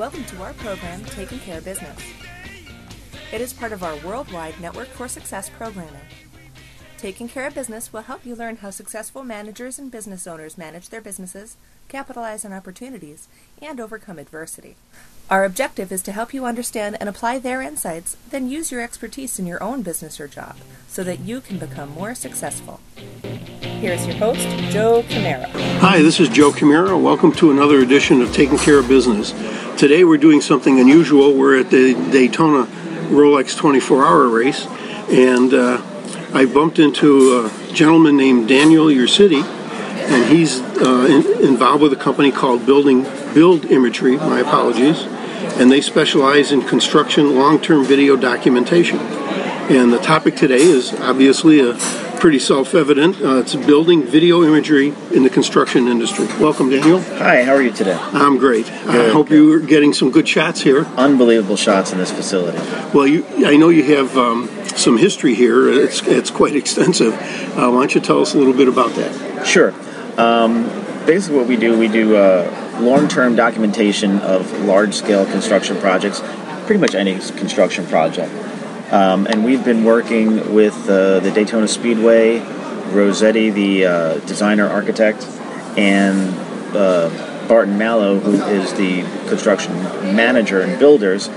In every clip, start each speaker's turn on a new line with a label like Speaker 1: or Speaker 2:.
Speaker 1: Welcome to our program, Taking Care of Business. It is part of our worldwide Network for Success programming. Taking Care of Business will help you learn how successful managers and business owners manage their businesses, capitalize on opportunities, and overcome adversity. Our objective is to help you understand and apply their insights, then use your expertise in your own business or job so that you can become more successful. Here's your host, Joe Camara.
Speaker 2: Hi, this is Joe Camara. Welcome to another edition of Taking Care of Business. Today we're doing something unusual. We're at the Daytona Rolex 24 hour race, and uh, I bumped into a gentleman named Daniel Ursity, and he's uh, in, involved with a company called Building Build Imagery. My apologies and they specialize in construction long term video documentation. And the topic today is obviously a pretty self evident. Uh, it's building video imagery in the construction industry. Welcome, Daniel.
Speaker 3: Hi, how are you today?
Speaker 2: I'm great. Good, I hope good. you're getting some good shots here.
Speaker 3: Unbelievable shots in this facility.
Speaker 2: Well, you, I know you have um, some history here, it's, it's quite extensive. Uh, why don't you tell us a little bit about that?
Speaker 3: Sure. Um, basically, what we do, we do. Uh, long-term documentation of large-scale construction projects, pretty much any construction project. Um, and we've been working with uh, the Daytona Speedway, Rossetti, the uh, designer architect, and uh, Barton Malow, who is the construction manager and builders.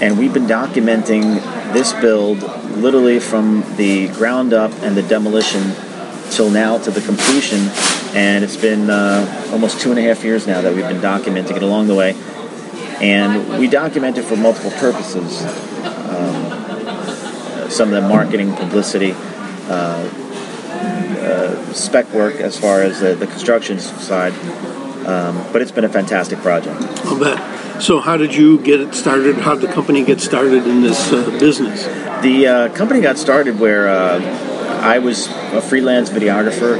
Speaker 3: And we've been documenting this build literally from the ground up and the demolition till now to the completion and it's been uh, almost two and a half years now that we've been documenting it along the way. And we document it for multiple purposes. Some of the marketing, publicity, uh, uh, spec work as far as the, the construction side. Um, but it's been a fantastic project.
Speaker 2: I'll bet. So, how did you get it started? How did the company get started in this uh, business?
Speaker 3: The uh, company got started where uh, I was a freelance videographer.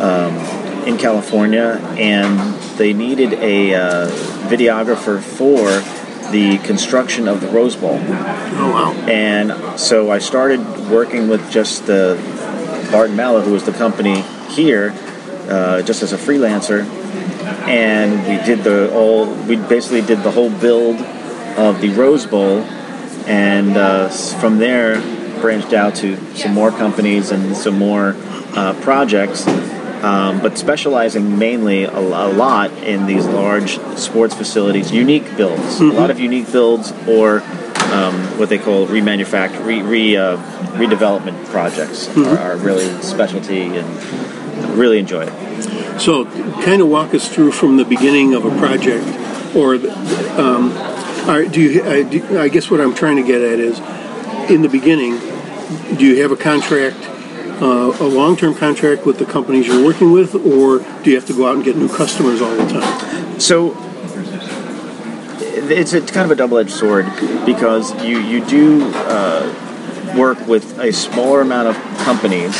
Speaker 3: Um, in California, and they needed a uh, videographer for the construction of the Rose Bowl.
Speaker 2: Oh wow!
Speaker 3: And so I started working with just the Barton Malow, who was the company here, uh, just as a freelancer, and we did the all. We basically did the whole build of the Rose Bowl, and uh, from there branched out to some more companies and some more uh, projects um, but specializing mainly a, a, lot in these large sports facilities, unique builds, mm-hmm. a lot of unique builds, or um, what they call remanufacture, re, re uh, redevelopment projects mm-hmm. are, are, really specialty, and really enjoy it.
Speaker 2: So, kind of walk us through from the beginning of a project, or um, do you? I, do, I guess what I'm trying to get at is, in the beginning, do you have a contract? Uh, a long-term contract with the companies you're working with, or do you have to go out and get new customers all the time?
Speaker 3: So it's, a, it's kind of a double-edged sword because you you do uh, work with a smaller amount of companies,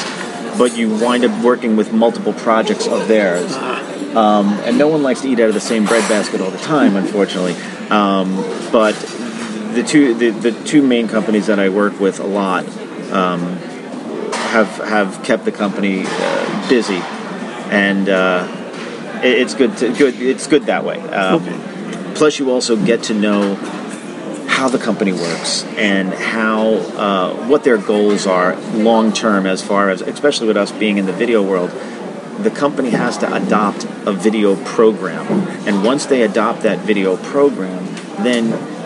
Speaker 3: but you wind up working with multiple projects of theirs. Um, and no one likes to eat out of the same breadbasket all the time, unfortunately. Um, but the two the, the two main companies that I work with a lot um, have have kept the company uh, busy, and uh, it, it's good. To, good. It's good that way. Um, okay. Plus, you also get to know how the company works and how uh, what their goals are long term, as far as especially with us being in the video world. The company has to adopt a video program, and once they adopt that video program, then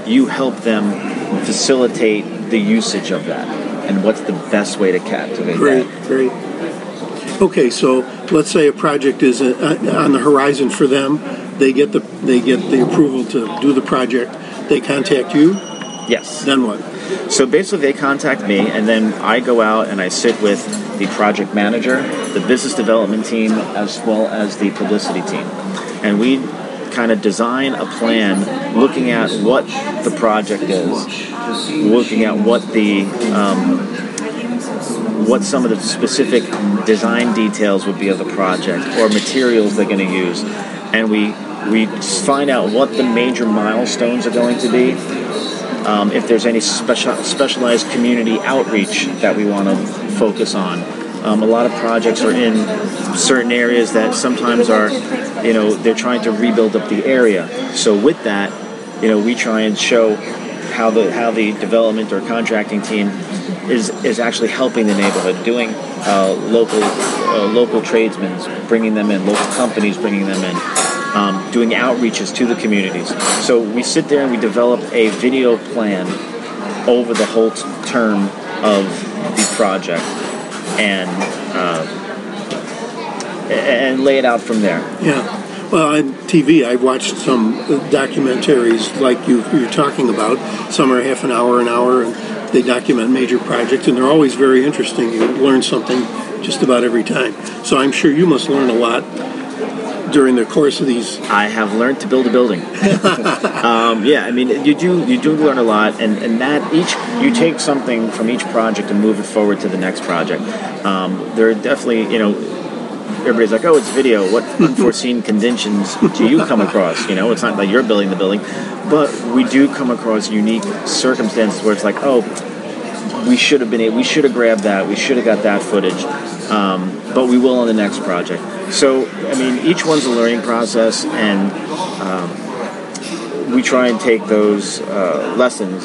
Speaker 3: you help them facilitate the usage of that and what's the best way to captivate
Speaker 2: great,
Speaker 3: that.
Speaker 2: Great, great. Okay, so let's say a project is uh, uh, on the horizon for them. They get the they get the approval to do the project. They contact you.
Speaker 3: Yes.
Speaker 2: Then what?
Speaker 3: So basically, they contact me, and then I go out and I sit with the project manager, the business development team, as well as the publicity team, and we kind of design a plan looking at what the project is, looking at what the um, what some of the specific design details would be of the project or materials they're going to use, and we we find out what the major milestones are going to be. Um, if there's any special, specialized community outreach that we want to focus on, um, a lot of projects are in certain areas that sometimes are, you know, they're trying to rebuild up the area. So with that, you know, we try and show how the how the development or contracting team is is actually helping the neighborhood, doing uh, local uh, local tradesmen, bringing them in, local companies bringing them in, um, doing outreaches to the communities. So we sit there and we develop a video plan over the whole t- term of the project, and uh, and lay it out from there.
Speaker 2: Yeah. Well, on TV, I've watched some documentaries like you, you're talking about. Some are half an hour, an hour, and they document major projects, and they're always very interesting. You learn something just about every time. So I'm sure you must learn a lot during the course of these.
Speaker 3: I have learned to build a building. um, yeah, I mean, you do you do learn a lot, and, and that each you take something from each project and move it forward to the next project. Um, there are definitely you know everybody's like, oh, it's video. What unforeseen conditions do you come across? You know, it's not like you're building the building, but we do come across unique circumstances where it's like, oh, we should have been able, we should have grabbed that, we should have got that footage, um, but we will on the next project. So, I mean, each one's a learning process, and um, we try and take those uh, lessons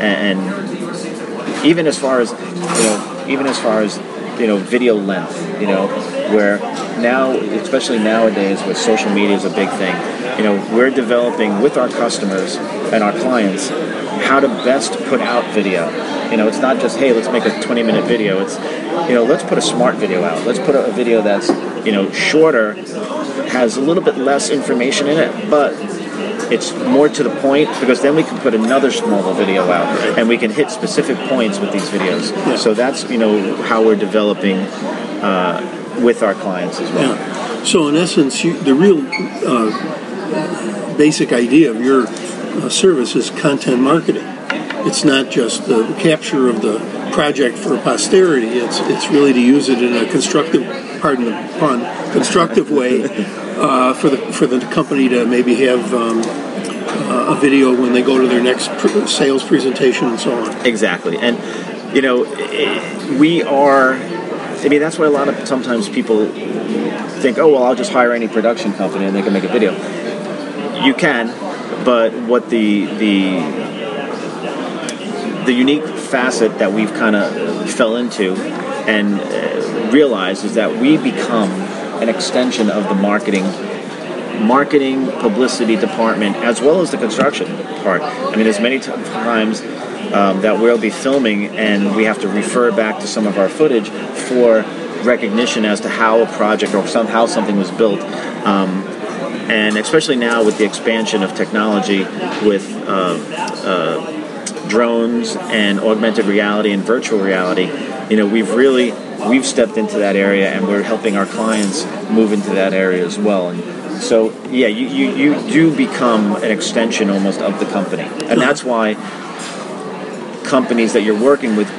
Speaker 3: and, and even as far as you know, even as far as you know, video length, you know, where now, especially nowadays with social media is a big thing, you know, we're developing with our customers and our clients how to best put out video. You know, it's not just, hey, let's make a 20 minute video. It's, you know, let's put a smart video out. Let's put a video that's, you know, shorter, has a little bit less information in it, but it's more to the point because then we can put another smaller video out and we can hit specific points with these videos.
Speaker 2: Yeah.
Speaker 3: So that's you know how we're developing uh, with our clients as well.
Speaker 2: Yeah. So in essence, you, the real uh, basic idea of your uh, service is content marketing. It's not just the capture of the project for posterity. It's it's really to use it in a constructive, pardon the pun, constructive way uh, for the for the company to maybe have um, a video when they go to their next pr- sales presentation and so on.
Speaker 3: Exactly, and you know we are. I mean, that's why a lot of sometimes people think, oh well, I'll just hire any production company and they can make a video. You can, but what the the the unique facet that we've kind of fell into and uh, realized is that we become an extension of the marketing marketing publicity department as well as the construction part i mean there's many times um, that we'll be filming and we have to refer back to some of our footage for recognition as to how a project or somehow something was built um, and especially now with the expansion of technology with uh, uh, drones and augmented reality and virtual reality, you know, we've really we've stepped into that area and we're helping our clients move into that area as well. And so, yeah, you, you, you do become an extension almost of the company. And that's why companies that you're working with,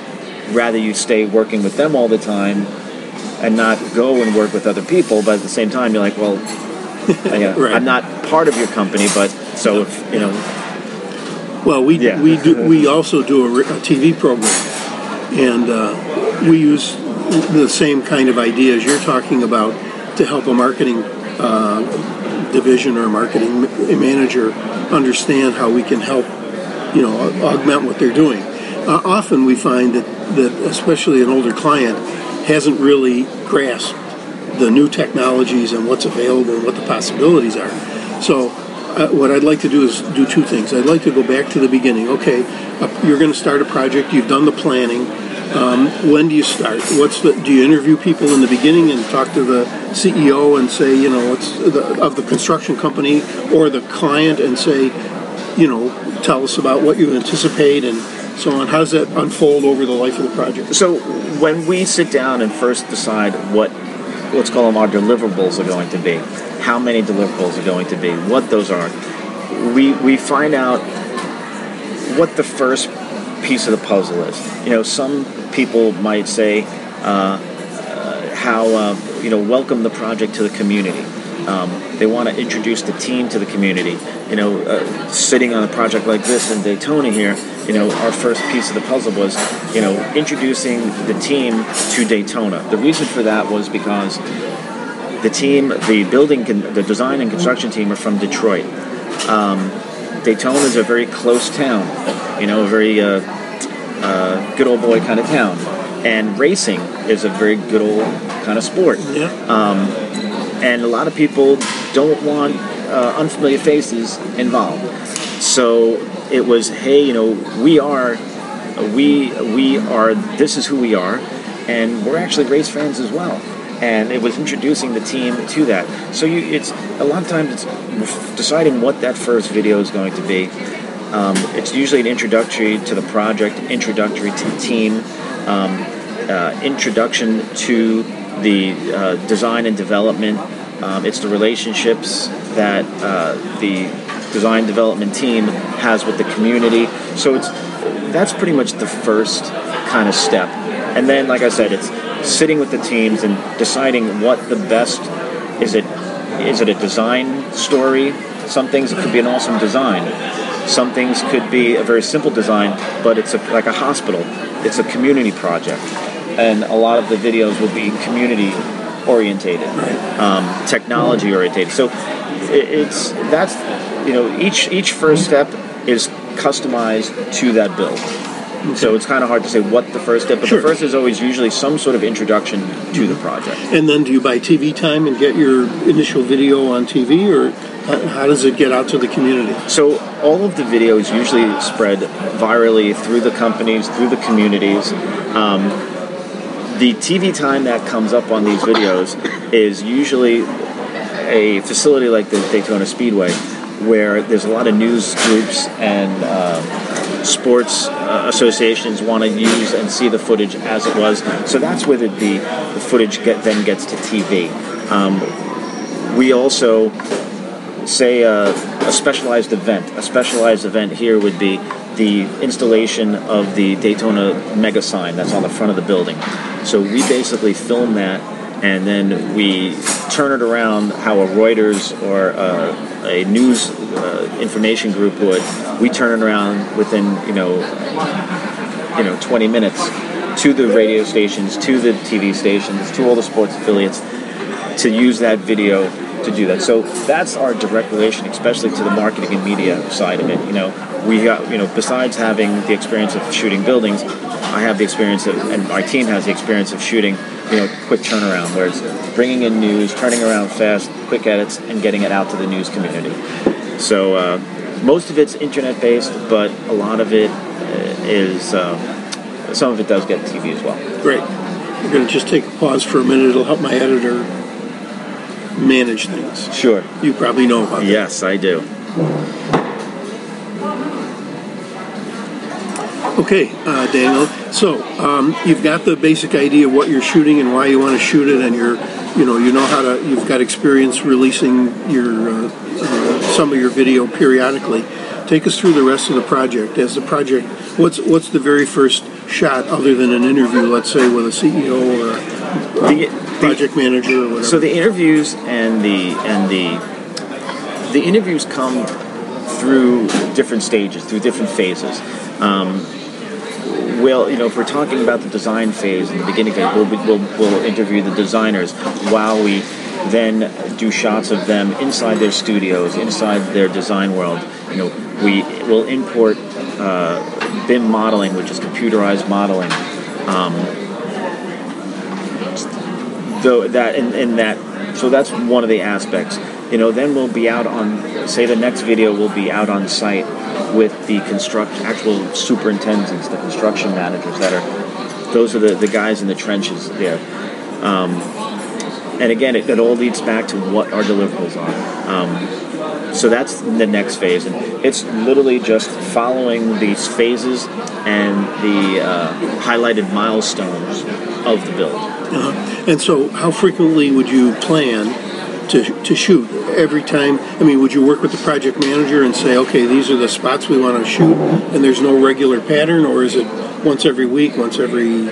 Speaker 3: rather you stay working with them all the time and not go and work with other people, but at the same time, you're like, well, yeah,
Speaker 2: Right.
Speaker 3: I'm not part of your company, but so if, you know,
Speaker 2: Well, we
Speaker 3: Yeah.
Speaker 2: we do we also do a, a TV program, and uh, we use the same kind of ideas you're talking about to help a marketing uh, division or a marketing manager understand how we can help, you know, augment what they're doing. Uh, often we find that that especially an older client hasn't really grasped the new technologies and what's available and what the possibilities are. So, uh, what I'd like to do is do two things. I'd like to go back to the beginning. Okay, uh, you're going to start a project. You've done the planning. Um, when do you start? What's the? Do you interview people in the beginning and talk to the CEO and say, you know, what's the, of the construction company or the client and say, you know, tell us about what you anticipate and so on. How does that unfold over the life of the project?
Speaker 3: So when we sit down and first decide what let's call them our deliverables are going to be, how many deliverables are going to be, what those are, we we find out what the first piece of the puzzle is. You know, some people might say uh, uh, how uh, you know welcome the project to the community. Um, they want to introduce the team to the community. You know, uh, sitting on a project like this in Daytona here, you know, our first piece of the puzzle was, you know, introducing the team to Daytona. The reason for that was because the team, the building, the design and construction team are from Detroit. Um, Daytona is a very close town, you know, a very uh, uh, good old boy kind of town, and racing is a very good old kind of sport.
Speaker 2: Yeah.
Speaker 3: And a lot of people don't want uh, unfamiliar faces involved. So it was, hey, you know, we are, we we are, this is who we are, and we're actually race fans as well. And it was introducing the team to that. So you, it's a lot of times it's deciding what that first video is going to be. Um, it's usually an introductory to the project, introductory to the team, um, uh, introduction to the uh, design and development. Um, it's the relationships that uh, the design development team has with the community. So it's that's pretty much the first kind of step. And then, like I said, it's sitting with the teams and deciding what the best is. It is it a design story? Some things it could be an awesome design. Some things could be a very simple design, but it's a, like a hospital. It's a community project, and a lot of the videos will be community orientated, um, technology orientated. So it, it's that's you know each each first step is customized to that build. So it's kind of hard to say what the first step, but
Speaker 2: Sure.
Speaker 3: the first is always usually some sort of introduction to the project.
Speaker 2: And then do you buy TV time and get your initial video on TV, or how- how does it get out to the community?
Speaker 3: So all of the videos usually spread virally through the companies, through the communities. Um, the TV time that comes up on these videos is usually a facility like the Daytona Speedway, where there's a lot of news groups and uh, sports uh, associations want to use and see the footage as it was. So that's where the, the, footage get, then gets to TV. Um, we also say a, a specialized event. A specialized event here would be the installation of the Daytona mega sign that's on the front of the building. So we basically film that and then we turn it around how a Reuters or a, a news uh, information group would. We turn it around within, you know, you know, 20 minutes to the radio stations, to the TV stations, to all the sports affiliates to use that video to do that. So that's our direct relation, especially to the marketing and media side of it. You know, we got you know besides having the experience of shooting buildings, I have the experience of, and our team has the experience of shooting. You know, quick turnaround where it's bringing in news, turning around fast, quick edits, and getting it out to the news community. So uh, most of it's internet based, but a lot of it uh. Uh, some of it does get TV as well.
Speaker 2: Great. We're going to just take a pause for a minute. It'll help my editor manage things.
Speaker 3: Sure.
Speaker 2: You probably know about that.
Speaker 3: Yes, I do.
Speaker 2: Okay, uh, Daniel. So um, you've got the basic idea of what you're shooting and why you want to shoot it, and you're, you know, you know how to. You've got experience releasing your uh, uh, some of your video periodically. Take us through the rest of the project. As the project, what's what's the very first shot other than an interview, let's say with a CEO or a
Speaker 3: The,
Speaker 2: project manager or whatever?
Speaker 3: So the interviews and the and the the interviews come through different stages, through different phases. Um, well, you know, if we're talking about the design phase and the beginning phase, we'll, we'll, we'll interview the designers while we then do shots of them inside their studios, inside their design world. You know, we will import uh, BIM modeling, which is computerized modeling. Um, though that in, in that so that's one of the aspects. You know then we'll be out on say the next video will be out on site with the construct actual superintendents the construction managers that are those are the, the guys in the trenches there. Um, and again it, it all leads back to what our deliverables are. Um, so that's the next phase. And it's literally just following these phases and the uh, highlighted milestones of the build
Speaker 2: Uh-huh. And so, how frequently would you plan to, to shoot? Every time? I mean, would you work with the project manager and say, okay, these are the spots we want to shoot, and there's no regular pattern, or is it once every week, once every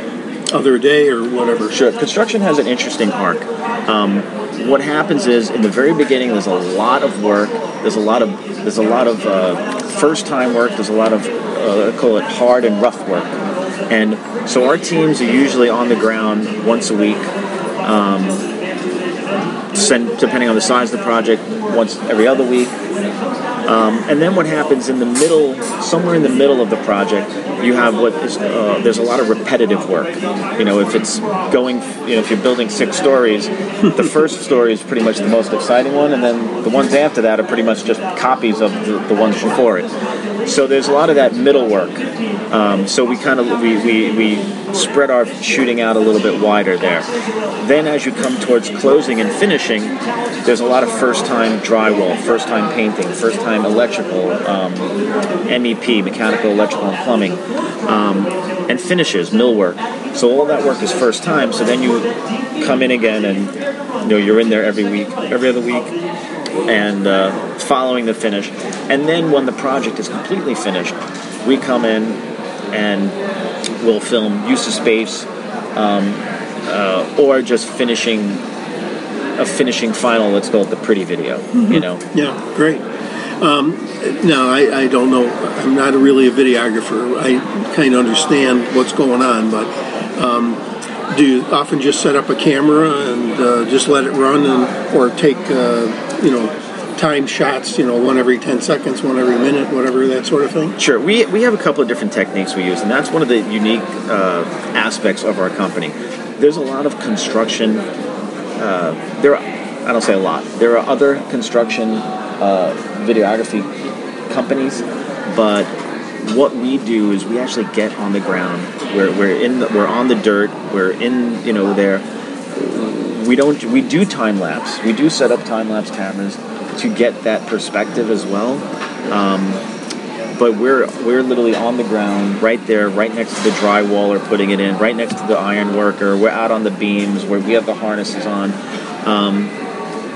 Speaker 2: other day, or whatever?
Speaker 3: Sure. Construction has an interesting arc. Um, what happens is, in the very beginning, there's a lot of work. There's a lot of there's a lot of uh, first time work. There's a lot of uh, call it hard and rough work. And so our teams are usually on the ground once a week. Um, send, depending on the size of the project, once every other week. Um, and then what happens in the middle, somewhere in the middle of the project, you have what is uh, there's a lot of repetitive work. You know, if it's going, you know, if you're building six stories, the first story is pretty much the most exciting one, and then the ones after that are pretty much just copies of the, the ones before it. So there's a lot of that middle work. Um, so we kind of we, we, we spread our shooting out a little bit wider there. Then as you come towards closing and finishing, there's a lot of first time drywall, first time first time electrical, um, MEP, mechanical, electrical, and plumbing, um, and finishes, millwork. So all that work is first time. So then you come in again and you know you're in there every week, every other week, and uh, following the finish. And then when the project is completely finished, we come in and we'll film use of space um, uh, or just finishing a finishing final. Let's call it the pretty video. You know.
Speaker 2: Yeah, great. Um, now, I, I don't know. I'm not really a videographer. I kind of understand what's going on, but um, do you often just set up a camera and uh, just let it run, and or take uh, you know time shots, you know, one every 10 seconds, one every minute, whatever, that sort of thing?
Speaker 3: Sure. We, we have a couple of different techniques we use, and that's one of the unique uh, aspects of our company. There's a lot of construction. Uh, there, are, I don't say a lot. There are other construction uh, videography companies, but what we do is we actually get on the ground. We're, we're in the, we're on the dirt. We're in you know there. We don't we do time lapse. We do set up time lapse cameras to get that perspective as well. Um, but we're we're literally on the ground, right there, right next to the drywaller, putting it in, right next to the iron worker. We're out on the beams where we have the harnesses on. Um,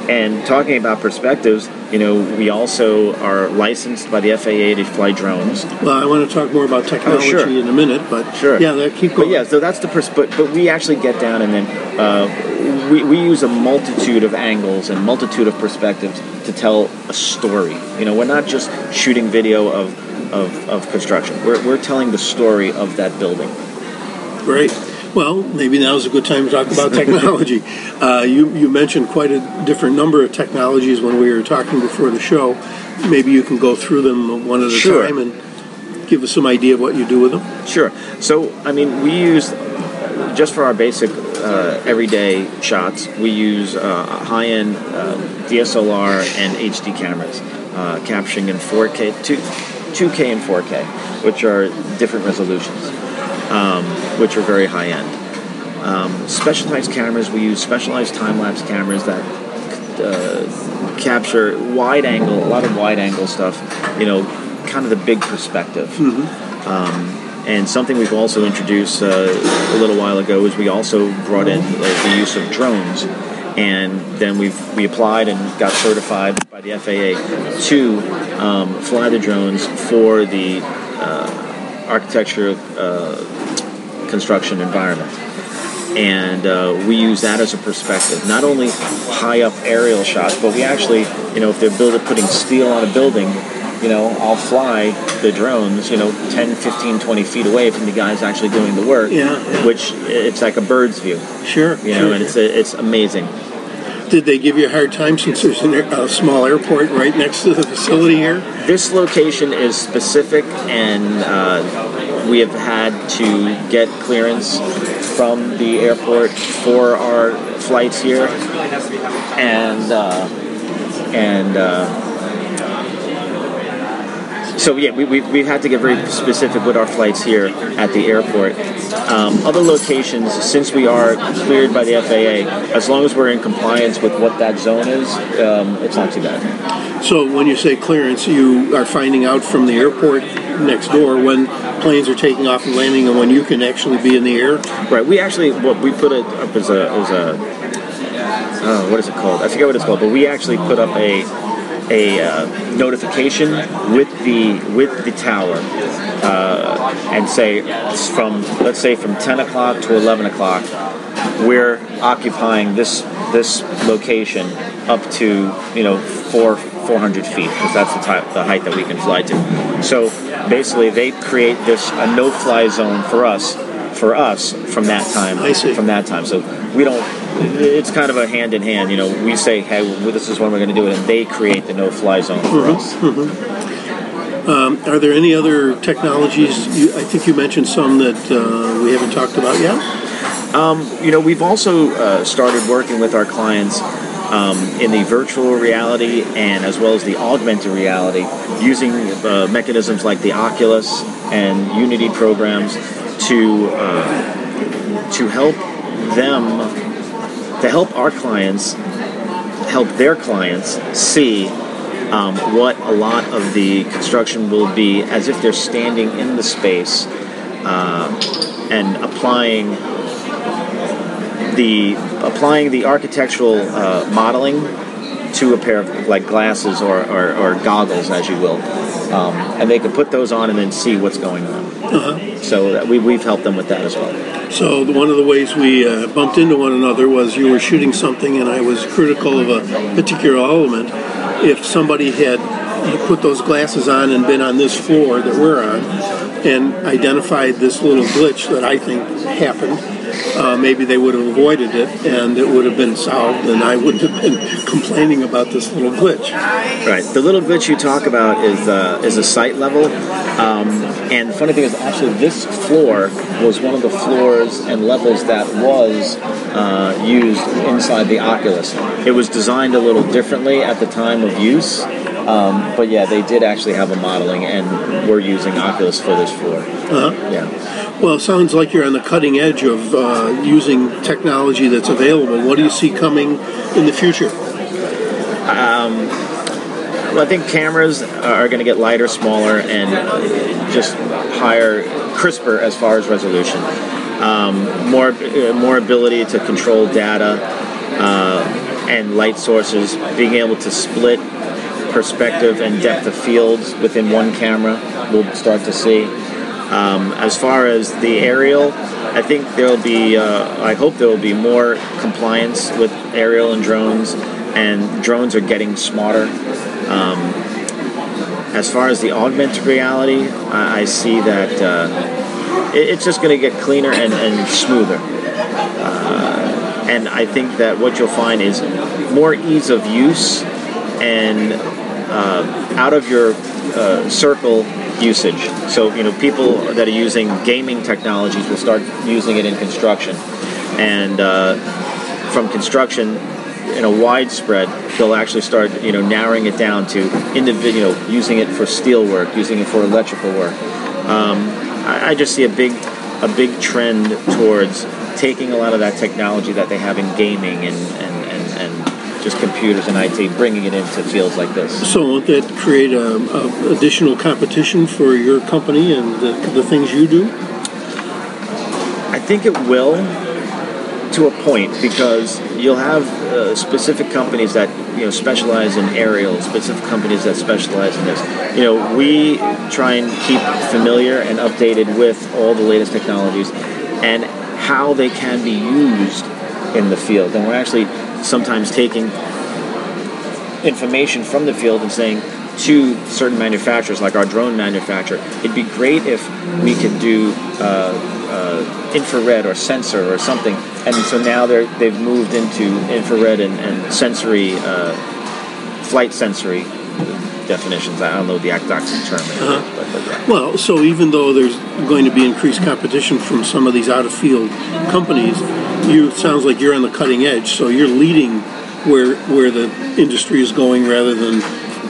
Speaker 3: and talking about perspectives, you know, we also are licensed by the FAA to fly drones.
Speaker 2: Well, I want to talk more about technology
Speaker 3: sure.
Speaker 2: in a minute, but
Speaker 3: Sure.
Speaker 2: yeah, keep going.
Speaker 3: But yeah, so that's the pers- but but we actually get down and then uh, we, we use a multitude of angles and multitude of perspectives to tell a story. You know, we're not just shooting video of of, of construction. We're, we're telling the story of that building.
Speaker 2: Great. Well, maybe now's a good time to talk about technology. uh, you, you mentioned quite a different number of technologies when we were talking before the show. Maybe you can go through them one at a
Speaker 3: Sure.
Speaker 2: time and give us some idea of what you do with them.
Speaker 3: Sure. So, I mean, we use just for our basic uh, everyday shots. We use uh, high-end uh, DSLR and HD cameras, uh, capturing in 4K, 2, 2K and 4K, which are different resolutions, um, which are very high-end. Um, specialized cameras. We use specialized time-lapse cameras that uh, capture wide angle, a lot of wide angle stuff. You know, kind of the big perspective. Um, and something we've also introduced uh, a little while ago is we also brought in uh, the use of drones, and then we've we applied and got certified by the FAA to um, fly the drones for the uh, architecture uh, construction environment and uh, we use that as a perspective. Not only high up aerial shots, but we actually, you know, if they're building putting steel on a building, you know, I'll fly the drones, you know, 10, 15, 20 feet away from the guys actually doing the work.
Speaker 2: Yeah, yeah.
Speaker 3: Which it's like a bird's view,
Speaker 2: Sure.
Speaker 3: you know,
Speaker 2: sure.
Speaker 3: and it's it's amazing.
Speaker 2: Did they give you a hard time since there's a small airport right next to the facility here?
Speaker 3: This location is specific, and uh, we have had to get clearance from the airport for our flights here, and uh, and. Uh, so yeah, we, we, we've had to get very specific with our flights here at the airport. Um, other locations, since we are cleared by the FAA, as long as we're in compliance with what that zone is, um, it's not too bad.
Speaker 2: So when you say clearance, you are finding out from the airport next door when planes are taking off and landing and when you can actually be in the air?
Speaker 3: Right. We actually what we put it up as a as a uh, what is it called? I forget what it's called, but we actually put up a a uh, notification with the with the tower uh, and say from let's say from 10 o'clock to 11 o'clock we're occupying this this location up to you know four 400 feet because that's the, type, the height that we can fly to. So basically they create this a no-fly zone for us for us from that time from that time. So we don't it's kind of a hand in hand. You know, we say, hey, well, this is when we're going to do it, and they create the no-fly zone for us.
Speaker 2: Um, are there any other technologies? You, I think you mentioned some that uh, we haven't talked about yet.
Speaker 3: You know, we've also uh, started working with our clients um, in the virtual reality and as well as the augmented reality using uh, mechanisms like the Oculus and Unity programs to uh, to help them to help our clients help their clients see um, what a lot of the construction will be as if they're standing in the space uh, and applying the applying the architectural uh, modeling to a pair of like glasses or, or, or goggles, as you will, um, and they can put those on and then see what's going on.
Speaker 2: Uh-huh.
Speaker 3: So that we, we've helped them with that as well.
Speaker 2: So one of the ways we uh, bumped into one another was you were shooting something, and I was critical of a particular element. If somebody had put those glasses on and been on this floor that we're on, and identified this little glitch that I think happened, uh, maybe they would have avoided it, and it would have been solved, and I wouldn't have been complaining about this little glitch.
Speaker 3: Right. The little glitch you talk about is uh, is a site level, um, and the funny thing is actually this floor was one of the floors and levels that was uh, used inside the Oculus. It was designed a little differently at the time of use, um, but yeah, they did actually have a modeling, and we're using Oculus for this floor.
Speaker 2: Uh-huh.
Speaker 3: Yeah.
Speaker 2: Well, it sounds like you're on the cutting edge of uh, using technology that's available. What do you see coming in the future?
Speaker 3: Well, I think cameras are going to get lighter, smaller, and just higher, crisper as far as resolution. Um, more, uh, more ability to control data uh, and light sources. Being able to split perspective and depth of fields within one camera, we'll start to see. Um, as far as the aerial, I think there'll be, uh, I hope there will be more compliance with aerial and drones, and drones are getting smarter. Um, as far as the augmented reality, I, I see that uh, it, it's just going to get cleaner and, and smoother. Uh, and I think that what you'll find is more ease of use and uh, out of your uh, circle usage. So, you know, people that are using gaming technologies will start using it in construction. And uh, from construction, in a widespread, they'll actually start, you know, narrowing it down to individual, you know, using it for steel work, using it for electrical work. Um, I, I just see a big, a big trend towards taking a lot of that technology that they have in gaming and, and, and, and just computers and IT, bringing it into fields like this.
Speaker 2: So, won't that create a, a additional competition for your company and the, the things you do?
Speaker 3: I think it will to a point because you'll have uh, specific companies that you know specialize in aerial, specific companies that specialize in this. You know, we try and keep familiar and updated with all the latest technologies and how they can be used in the field. And we're actually sometimes taking information from the field and saying to certain manufacturers, like our drone manufacturer, it'd be great if we could do uh, uh, infrared or sensor or something. And so now they're, they've moved into infrared and, and sensory, uh, flight sensory definitions. I don't know the exact term,
Speaker 2: Uh-huh.
Speaker 3: but, but yeah.
Speaker 2: Well, so even though there's going to be increased competition from some of these out of field companies, you it sounds like you're on the cutting edge. So you're leading where where the industry is going rather than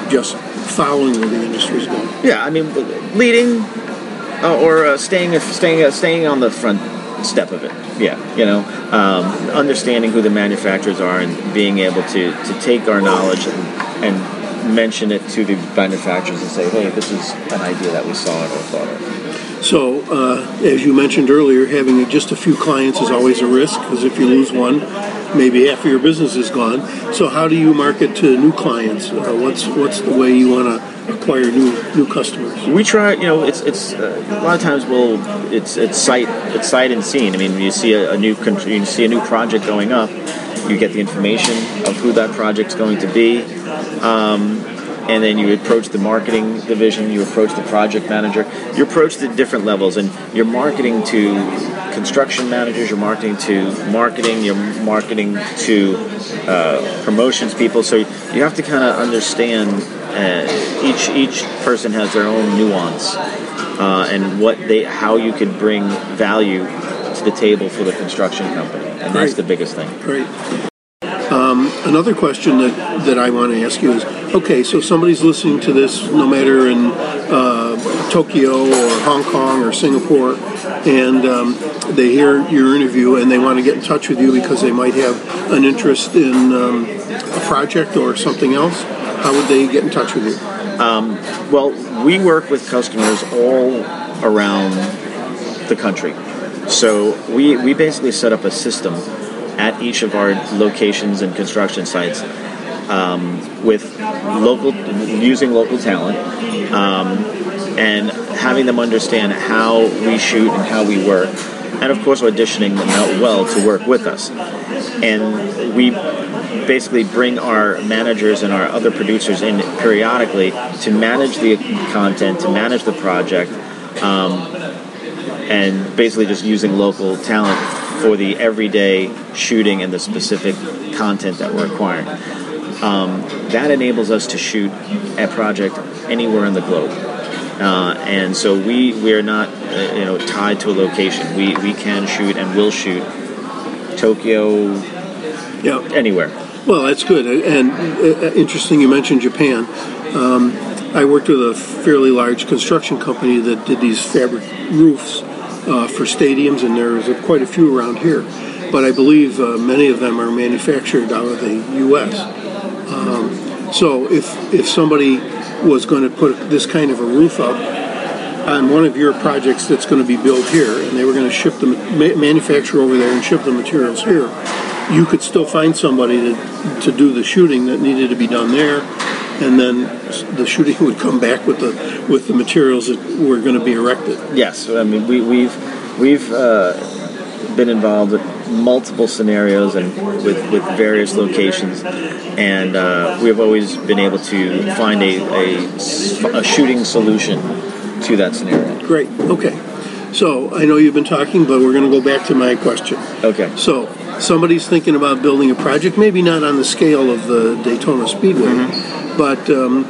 Speaker 2: just following where the industry is going.
Speaker 3: Yeah, I mean, leading uh, or uh, staying staying uh, staying on the front step of it. Yeah, you know, um, understanding who the manufacturers are and being able to, to take our knowledge and, and mention it to the manufacturers and say, hey, this is an idea that we saw or thought of.
Speaker 2: So, uh, as you mentioned earlier, having just a few clients is always a risk because if you lose one, maybe half of your business is gone. So, how do you market to new clients? Uh, what's what's the way you want to acquire new new customers?
Speaker 3: We try, you know, it's it's uh, a lot of times we'll it's it's sight it's sight and seen. I mean, you see a, a new you see a new project going up, you get the information of who that project's going to be. Um, and then you approach the marketing division, you approach the project manager, you approach the different levels, and you're marketing to construction managers, you're marketing to marketing, you're marketing to uh, promotions people. So you have to kind of understand uh, each each person has their own nuance uh, and what they how you can bring value to the table for the construction company, and that's the biggest thing.
Speaker 2: Great. Um, another question that, that I want to ask you is okay, so somebody's listening to this, no matter in uh, Tokyo or Hong Kong or Singapore, and um, they hear your interview and they want to get in touch with you because they might have an interest in um, a project or something else. How would they get in touch with you?
Speaker 3: Well, we work with customers all around the country. So we, we basically set up a system at each of our locations and construction sites um, with local using local talent um, and having them understand how we shoot and how we work and of course auditioning them out well to work with us. And we basically bring our managers and our other producers in periodically to manage the content, to manage the project, um, and basically just using local talent for the everyday shooting and the specific content that we're acquiring. Um, that enables us to shoot a project anywhere in the globe. Uh, and so we, we are not uh, you know tied to a location. We, we can shoot and will shoot Tokyo
Speaker 2: Yeah.
Speaker 3: anywhere.
Speaker 2: Well, that's good. And uh, interesting you mentioned Japan. Um, I worked with a fairly large construction company that did these fabric roofs uh, for stadiums, and there's quite a few around here. But I believe uh, many of them are manufactured out of the U.S. Um, so if if somebody was going to put this kind of a roof up on one of your projects that's going to be built here, and they were going to ship the ma- manufacture over there and ship the materials here, you could still find somebody to to do the shooting that needed to be done there, and then the shooting would come back with the with the materials that were going to be erected.
Speaker 3: Yes, I mean we, we've we've uh, been involved with multiple scenarios and with, with various locations, and uh, we've always been able to find a a shooting solution to that scenario.
Speaker 2: Great. Okay. So I know you've been talking, but we're going to go back to my question.
Speaker 3: Okay.
Speaker 2: So somebody's thinking about building a project, maybe not on the scale of the Daytona Speedway, but um,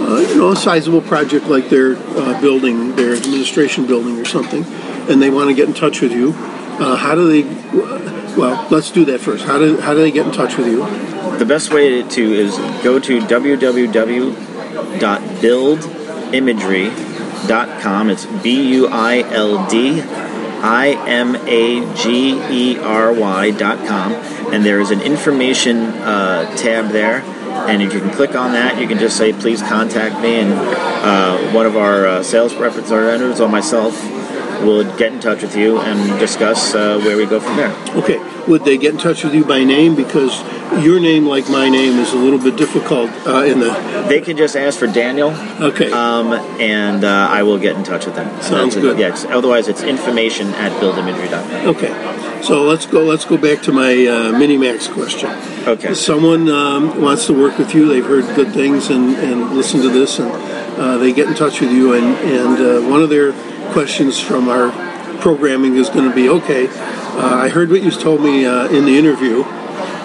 Speaker 2: uh, you know, a sizable project like their uh, building, their administration building or something, and they want to get in touch with you. Uh, how do they? Well, let's do that first. How do how do they get in touch with you?
Speaker 3: The best way to is go to www.buildimagery.com. It's B U I L D I M A G E R Y dot com, and there is an information uh, tab there. And if you can click on that, you can just say, "Please contact me," and uh, one of our uh, sales representatives or myself will get in touch with you and discuss uh, where we go from there.
Speaker 2: Okay. Would they get in touch with you by name because your name, like my name, is a little bit difficult uh, in the.
Speaker 3: They can just ask for Daniel,
Speaker 2: Okay.
Speaker 3: um, and uh, I will get in touch with them.
Speaker 2: Sounds
Speaker 3: it.
Speaker 2: good.
Speaker 3: Yeah, otherwise it's information at buildimagery.com.
Speaker 2: Okay, so let's go. Let's go back to my uh, Minimax question.
Speaker 3: Okay.
Speaker 2: Someone um, wants to work with you. They've heard good things and, and listened to this, and uh, they get in touch with you. And and uh, one of their questions from our programming is going to be, okay, uh, I heard what you told me uh, in the interview.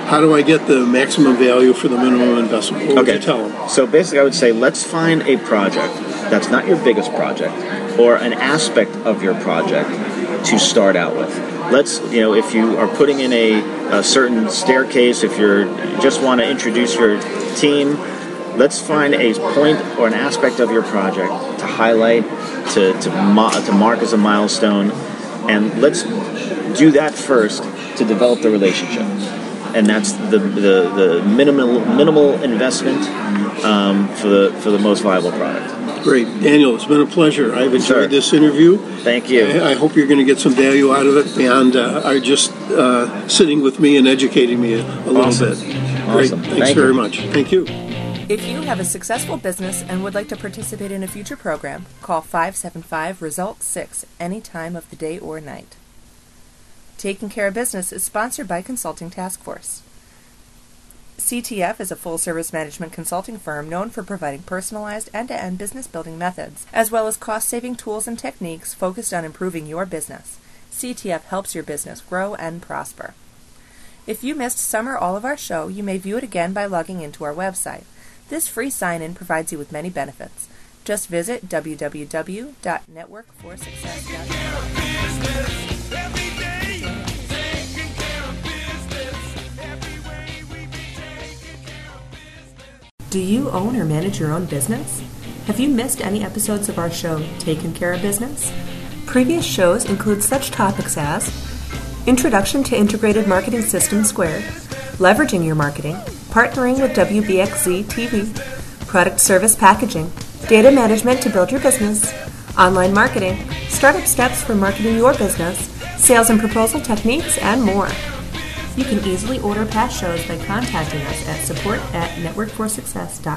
Speaker 2: How do I get the maximum value for the minimum investment? What would
Speaker 3: Okay.
Speaker 2: you tell them?
Speaker 3: So basically, I would say let's find a project that's not your biggest project or an aspect of your project to start out with. Let's, you know, if you are putting in a, a certain staircase, if you're you just want to introduce your team, let's find a point or an aspect of your project to highlight, to to, to mark as a milestone, and let's do that first to develop the relationship and that's the the, the minimal minimal investment um, for the for the most viable product.
Speaker 2: Great, Daniel. It's been a pleasure. I've enjoyed
Speaker 3: Sure.
Speaker 2: this interview.
Speaker 3: Thank you.
Speaker 2: I, I hope you're going to get some value out of it beyond uh, are just uh, sitting with me and educating me a, a little bit. Great.
Speaker 3: Awesome.
Speaker 2: Thanks
Speaker 3: Thank
Speaker 2: very
Speaker 3: you.
Speaker 2: much. Thank you.
Speaker 1: If you have a successful business and would like to participate in a future program, call 575 Result 6 any time of the day or night. Taking Care of Business is sponsored by Consulting Task Force. CTF is a full service management consulting firm known for providing personalized end to end business building methods, as well as cost saving tools and techniques focused on improving your business. CTF helps your business grow and prosper. If you missed some or all of our show, you may view it again by logging into our website. This free sign in provides you with many benefits. Just visit www.networkforsuccess.com. Do you own or manage your own business? Have you missed any episodes of our show, Taken Care of Business? Previous shows include such topics as Introduction to Integrated Marketing System Squared, Leveraging Your Marketing, Partnering with WBXZ TV, Product Service Packaging, Data Management to Build Your Business, Online Marketing, Startup Steps for Marketing Your Business, Sales and Proposal Techniques, and more. You can easily order past shows by contacting us at support at networkforsuccess.com.